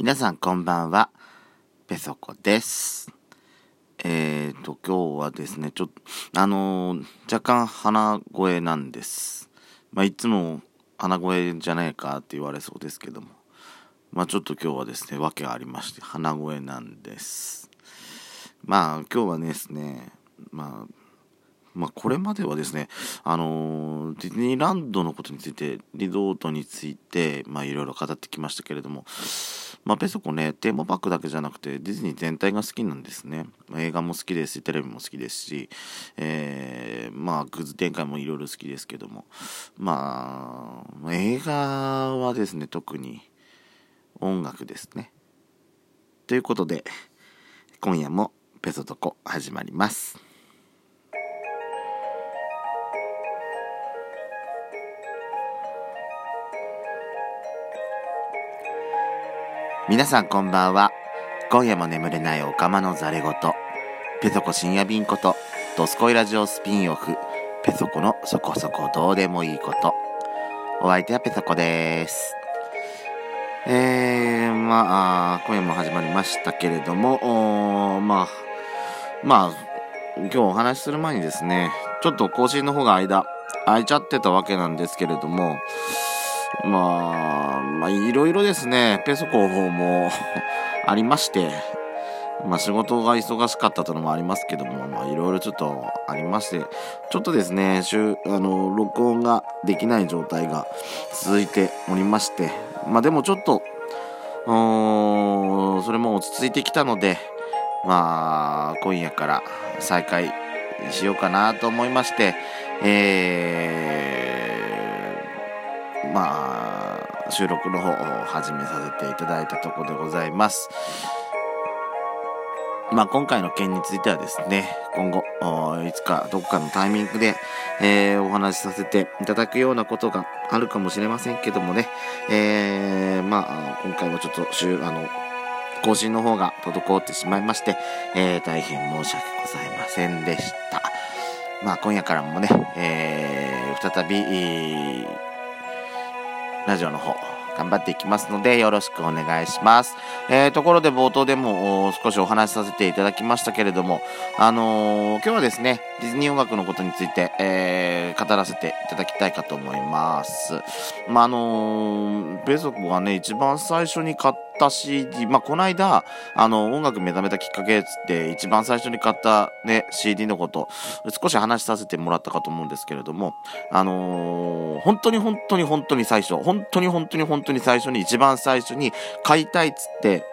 皆さんこんばんは、ペソコです。えーと、今日はですね、ちょっと、あのー若干鼻声なんです。まあ、いつも鼻声じゃないかって言われそうですけども、まあ、ちょっと今日はですね、訳ありまして、鼻声なんです。まあ、今日はですね、まあ、まあ、これまではですね、あのーディズニーランドのことについて、リゾートについて、まあ、いろいろ語ってきましたけれども、まあ、ペソコね、テーマパークだけじゃなくて、ディズニー全体が好きなんですね。ま映画も好きですし、テレビも好きですし、えーまあ、グッズ展開もいろいろ好きですけども、まあ、映画はですね、特に音楽ですね。ということで、今夜もペソトコ始まります。皆さんこんばんは。今夜も眠れないおかまのざれ言。ペソコ深夜便こと、ドスコイラジオスピンオフ、ペソコのそこそこどうでもいいこと。お相手はペソコです。えー、まあ、今夜も始まりましたけれども、まあ、まあ、今日お話しする前にですね、ちょっと更新の方が間、空いちゃってたわけなんですけれども、まあ、まあ、いろいろですね、ペソコの方も ありまして、まあ仕事が忙しかったとのもありますけども、まあいろいろちょっとありまして、ちょっとですね、週、あの、録音ができない状態が続いておりまして、まあでもちょっと、それも落ち着いてきたので、まあ、今夜から再開しようかなと思いまして、えー、まあ、収録の方を始めさせていただいたところでございます。まあ、今回の件についてはですね、今後、いつかどこかのタイミングで、えーお話しさせていただくようなことがあるかもしれませんけどもね、えーまあ、今回はちょっと週、あの、更新の方が滞ってしまいまして、えー大変申し訳ございませんでした。まあ、今夜からもね、えー再び、ラジオの方、頑張っていきますので、よろしくお願いします。えー、ところで冒頭でも少しお話しさせていただきましたけれども、あのー今日はですね、ディズニー音楽のことについて、えー語らせていただきたいかと思います。まあ、あのーベソコがね、一番最初に買った CD、まあ、この間、あの、音楽目覚めたきっかけつって、一番最初に買ったね、CD のこと、少し話しさせてもらったかと思うんですけれども、あのー本当に本当に本当に最初、本当に本当に本当に最初に、一番最初に買いたいっつって、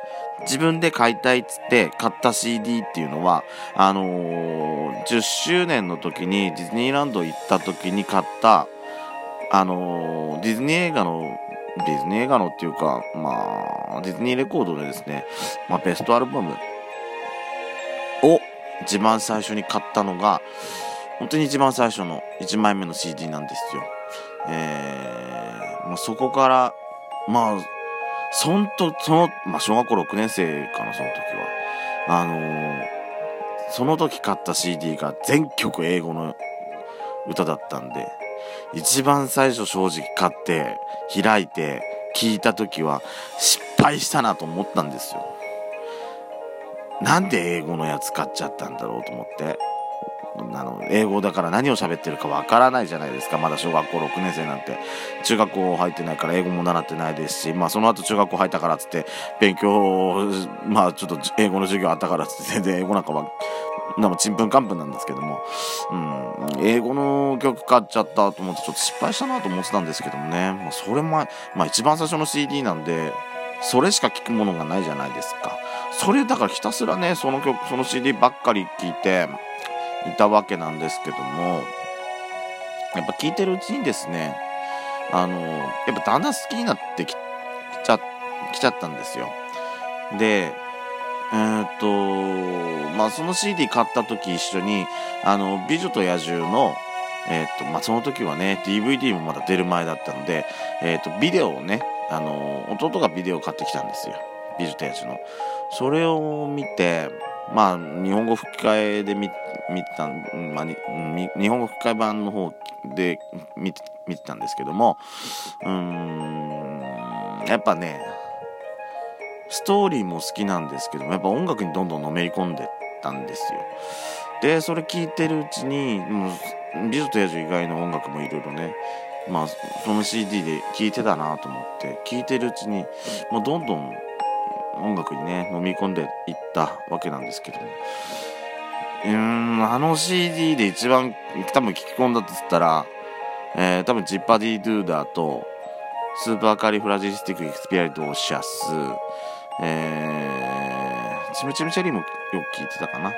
自分で買いたいっつって買った CD っていうのは、あのー10周年の時にディズニーランド行った時に買った、あのーディズニー映画の、ディズニー映画のっていうか、まあ、ディズニーレコードでですね、まあ、ベストアルバムを一番最初に買ったのが、本当に一番最初の1枚目の CD なんですよ。えー、まあ、そこから、まあ、そんと、その、まあ、小学校6年生かな、その時は。あのーその時買った CD が全曲英語の歌だったんで、一番最初正直買って、開いて、聞いた時は失敗したなと思ったんですよ。なんで英語のやつ買っちゃったんだろうと思って。あの、英語だから何を喋ってるかわからないじゃないですか。まだ小学校6年生なんて。中学校入ってないから英語も習ってないですし、まあその後中学校入ったからっつって、勉強、まあちょっと英語の授業あったからっつって、全然英語なんかは、なんかちんぷんかんぷんなんですけども、うん、英語の曲買っちゃったと思ってちょっと失敗したなと思ってたんですけどもね、まあそれも、まあ一番最初の CD なんで、それしか聴くものがないじゃないですか。それだからひたすらね、その曲、その CD ばっかり聴いていたわけなんですけども、やっぱ聴いてるうちにですね、あの、やっぱだんだん好きになってききちゃ、きちゃったんですよ。で、えーっと、まあ、その CD 買った時一緒に、あの、美女と野獣の、えーっと、まあ、その時はね、DVD もまだ出る前だったので、えーっと、ビデオをね、あの、弟がビデオを買ってきたんですよ。美女と野獣の。それを見て、まあ、日本語吹き替えで見、見た、まあ、に日本語吹き替え版の方で見て、見てたんですけども、うん、やっぱね、ストーリーも好きなんですけどもやっぱ音楽にどんどんのめり込んでったんですよ。でそれ聞いてるうちにもう美女と野獣以外の音楽もいろいろねまあその CD で聴いてたなと思って聴いてるうちにもうどんどん音楽にね飲み込んでいったわけなんですけどもうーんあの CD で一番多分聴き込んだと言ったら、えー、多分ジッパディドゥーダーとスーパーカリフラジリスティックエクスピアリドーシャス、え、チムチムチェリーもよく聞いてたかな。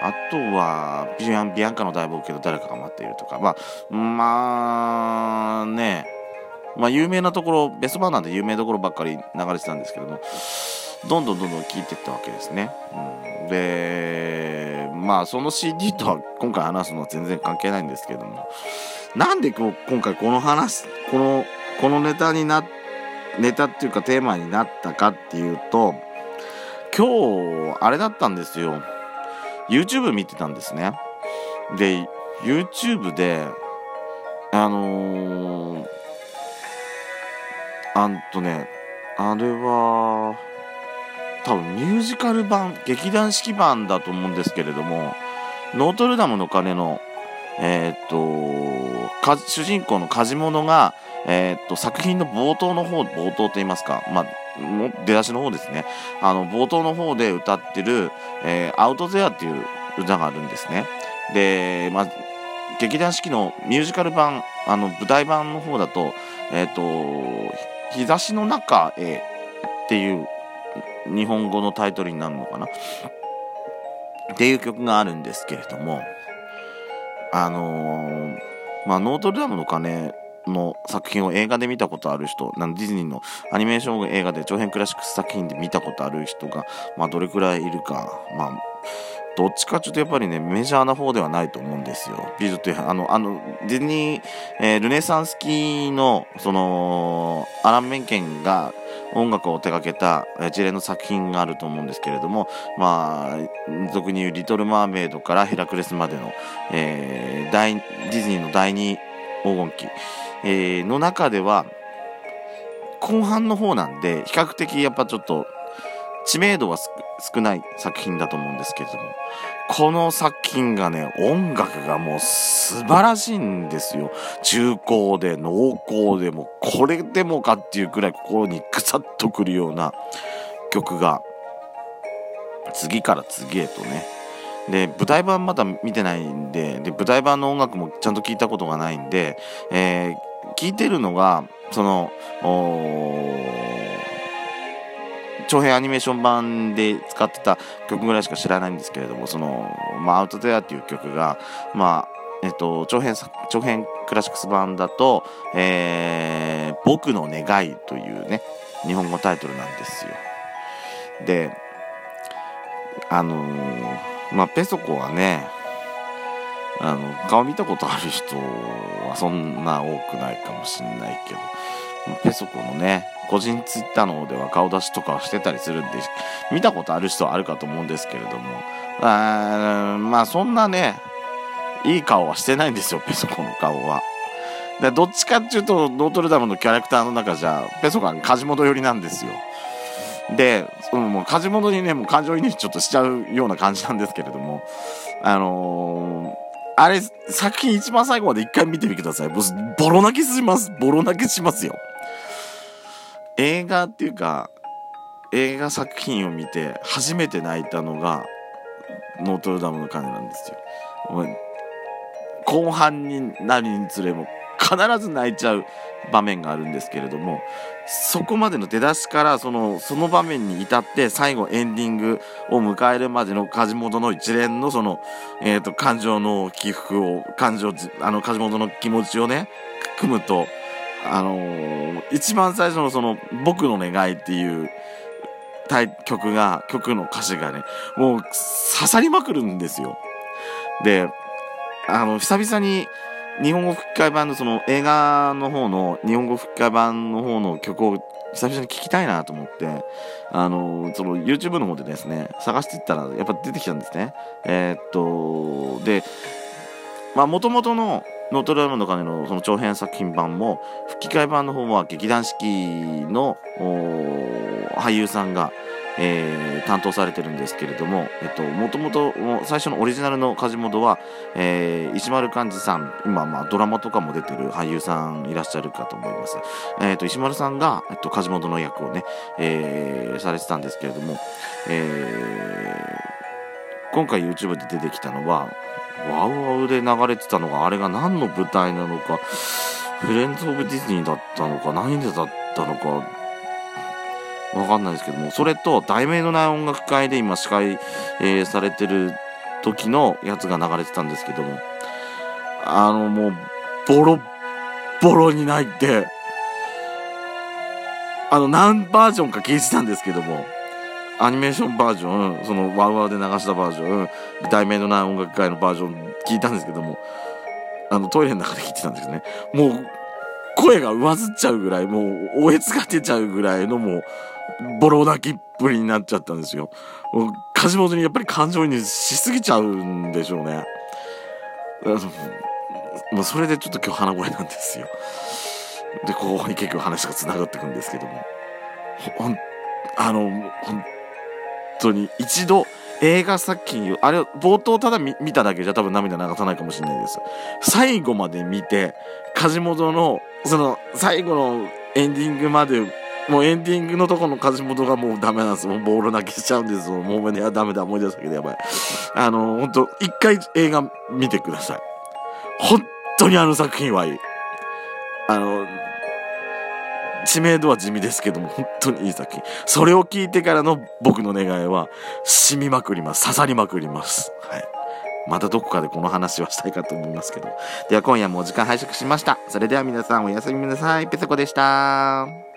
あとはビアン、ビアンカの大冒険の誰かが待っているとか、まあ、まあね、まあ有名なところ、ベスト盤なんで有名どころばっかり流れてたんですけども、どんどんどんどん聴いていったわけですね。うん、で、まあその CD とは今回話すのは全然関係ないんですけども、なんでこう今回この話、この、このネタにな、ネタっていうかテーマになったかっていうと、今日、あれだったんですよ。YouTube 見てたんですね。で、YouTube で、あのー、あんとね、あれは、多分ミュージカル版、劇団四季版だと思うんですけれども、ノートルダムの鐘の、えー、っと、主人公の梶物が、えー、っと、作品の冒頭の方、冒頭と言いますか、まあ、出だしの方ですね。あの、冒頭の方で歌ってる、えー、アウトゼアっていう歌があるんですね。で、まあ、劇団四季のミュージカル版、あの、舞台版の方だと、えっ、ー、と、日差しの中へっていう日本語のタイトルになるのかな？っていう曲があるんですけれども、あのー、まあ、ノートルダムの鐘の作品を映画で見たことある人、ディズニーのアニメーション映画で長編クラシックス作品で見たことある人が、まあ、どれくらいいるか、まあ、どっちかちょっとやっぱりね、メジャーな方ではないと思うんですよ。美女という、あの、あの、ディズニー、えー、ルネサンス期の、その、アラン・メンケンが音楽を手掛けた一連の作品があると思うんですけれども、まあ、俗に言うリトル・マーメイドからヘラクレスまでの、えー、大、ディズニーの第二黄金期、えー、の中では、後半の方なんで、比較的やっぱちょっと知名度は少ない作品だと思うんですけれども、この作品がね、音楽がもう素晴らしいんですよ。重厚で濃厚でも、これでもかっていうくらい心にぐさっとくるような曲が、次から次へとね、で、舞台版まだ見てないんで、で、舞台版の音楽もちゃんと聞いたことがないんで、えー、聞いてるのが、その、長編アニメーション版で使ってた曲ぐらいしか知らないんですけれども、その、まあ、アウトデアっていう曲が、まあ、えっと、長編、長編クラシックス版だと、えー、僕の願いというね、日本語タイトルなんですよ。で、あのーまあ、ペソコはね、あの、顔見たことある人はそんな多くないかもしんないけど、ペソコのね、個人ツイッターの方では顔出しとかしてたりするんで、見たことある人はあるかと思うんですけれども、あまあそんなね、いい顔はしてないんですよ、ペソコの顔は。でどっちかっていうと、ノートルダムのキャラクターの中じゃ、ペソコは梶本寄りなんですよ。で、うん、もう梶本にね、もう感情移入ちょっとしちゃうような感じなんですけれども、あのー、あれ、作品一番最後まで一回見てみてください。ボロ泣きします。ボロ泣きしますよ。映画っていうか、映画作品を見て初めて泣いたのが、ノートルダムの鐘なんですよ。後半になるにつれも必ず泣いちゃう場面があるんですけれどもそこまでの出だしからそのその場面に至って最後エンディングを迎えるまでの梶本の一連のその、えーと、感情の起伏を感情あの梶本の気持ちをね組むとあのー、一番最初のその「僕の願い」っていう曲が曲の歌詞がねもう刺さりまくるんですよ。であの久々に日本語吹き替え版のその映画の方の日本語吹き替え版の方の曲を久々に聞きたいなと思って、あの、その YouTube の方でですね、探していったらやっぱ出てきたんですね。えー、っと、で、まあ元々のノートルダムの鐘のその長編作品版も吹き替え版の方は劇団四季の俳優さんが、えー、担当されてるんですけれども、えっと、もともと最初のオリジナルの梶本は、えー、石丸幹二さん、今、まあ、ドラマとかも出てる俳優さんいらっしゃるかと思います。えっ、と、石丸さんが、えっと、梶本の役をね、えー、されてたんですけれども、えー、今回 YouTube で出てきたのは、ワウワウで流れてたのが、あれが何の舞台なのか、フレンズ・オブ・ディズニーだったのか、何でだったのか、わかんないですけども、それと、題名のない音楽会で今司会、えー、されてる時のやつが流れてたんですけども、あの、もう、ボロボロに泣いて、あの、何バージョンか聞いてたんですけども、アニメーションバージョン、そのワウワウで流したバージョン、題名のない音楽会のバージョン聞いたんですけども、あの、トイレの中で聞いてたんですね。もう、声が上ずっちゃうぐらい、もう、おえつが出ちゃうぐらいのもう、ボロ泣きっぷりになっちゃったんですよ。もう、梶本にやっぱり感情にしすぎちゃうんでしょうね。もうそれでちょっと今日鼻声なんですよ。で、ここに結局話が繋がってくんですけども。ほん、あの、本当に一度映画作品あれ、冒頭ただ見ただけじゃ多分涙流さないかもしれないです。最後まで見て、梶本の、その、最後のエンディングまでもうエンディングのとこの梶本がもうダメなんです。もうボール泣きしちゃうんです。もうね、ダメだ、思い出したけどやばい。あの、本当一回映画見てください。本当にあの作品はいい。あの、知名度は地味ですけども、本当にいい作品。それを聞いてからの僕の願いは、染みまくります。刺さりまくります。はい。またどこかでこの話はしたいかと思いますけど。では今夜もお時間拝借しました。それでは皆さんおやすみなさい。ペソコでした。